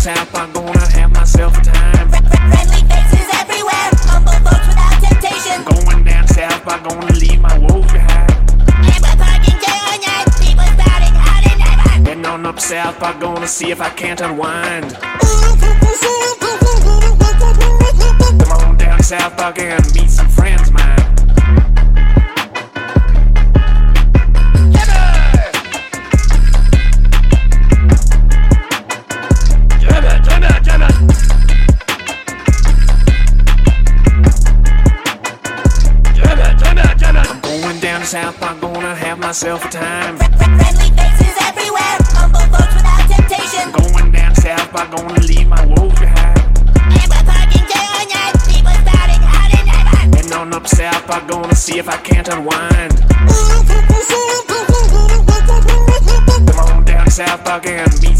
south, I'm gonna have myself a time. Friendly faces everywhere, humble folks without temptation. Going down south, I'm gonna leave my woes behind. And we're parking day or night, people spouting out and never. Heading on up south, I'm gonna see if I can't unwind. Come on down south, I down south, I'm gonna have myself a time. Friendly faces everywhere, humble folks without temptation. Going down south, I'm gonna leave my woes behind. And we're parking day or night, people spouting out and never. Heading on up south, I'm gonna see if I can't unwind. Come on down south, I can meet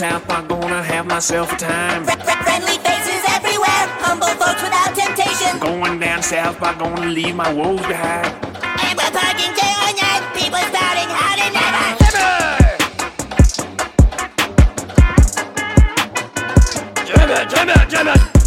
south, I'm gonna have myself a time. Friendly faces everywhere, humble folks without temptation. Going down south, I'm gonna leave my woes behind. And we're parking day or night, people spouting out and never. Jimmy, Jimmy, Jimmy.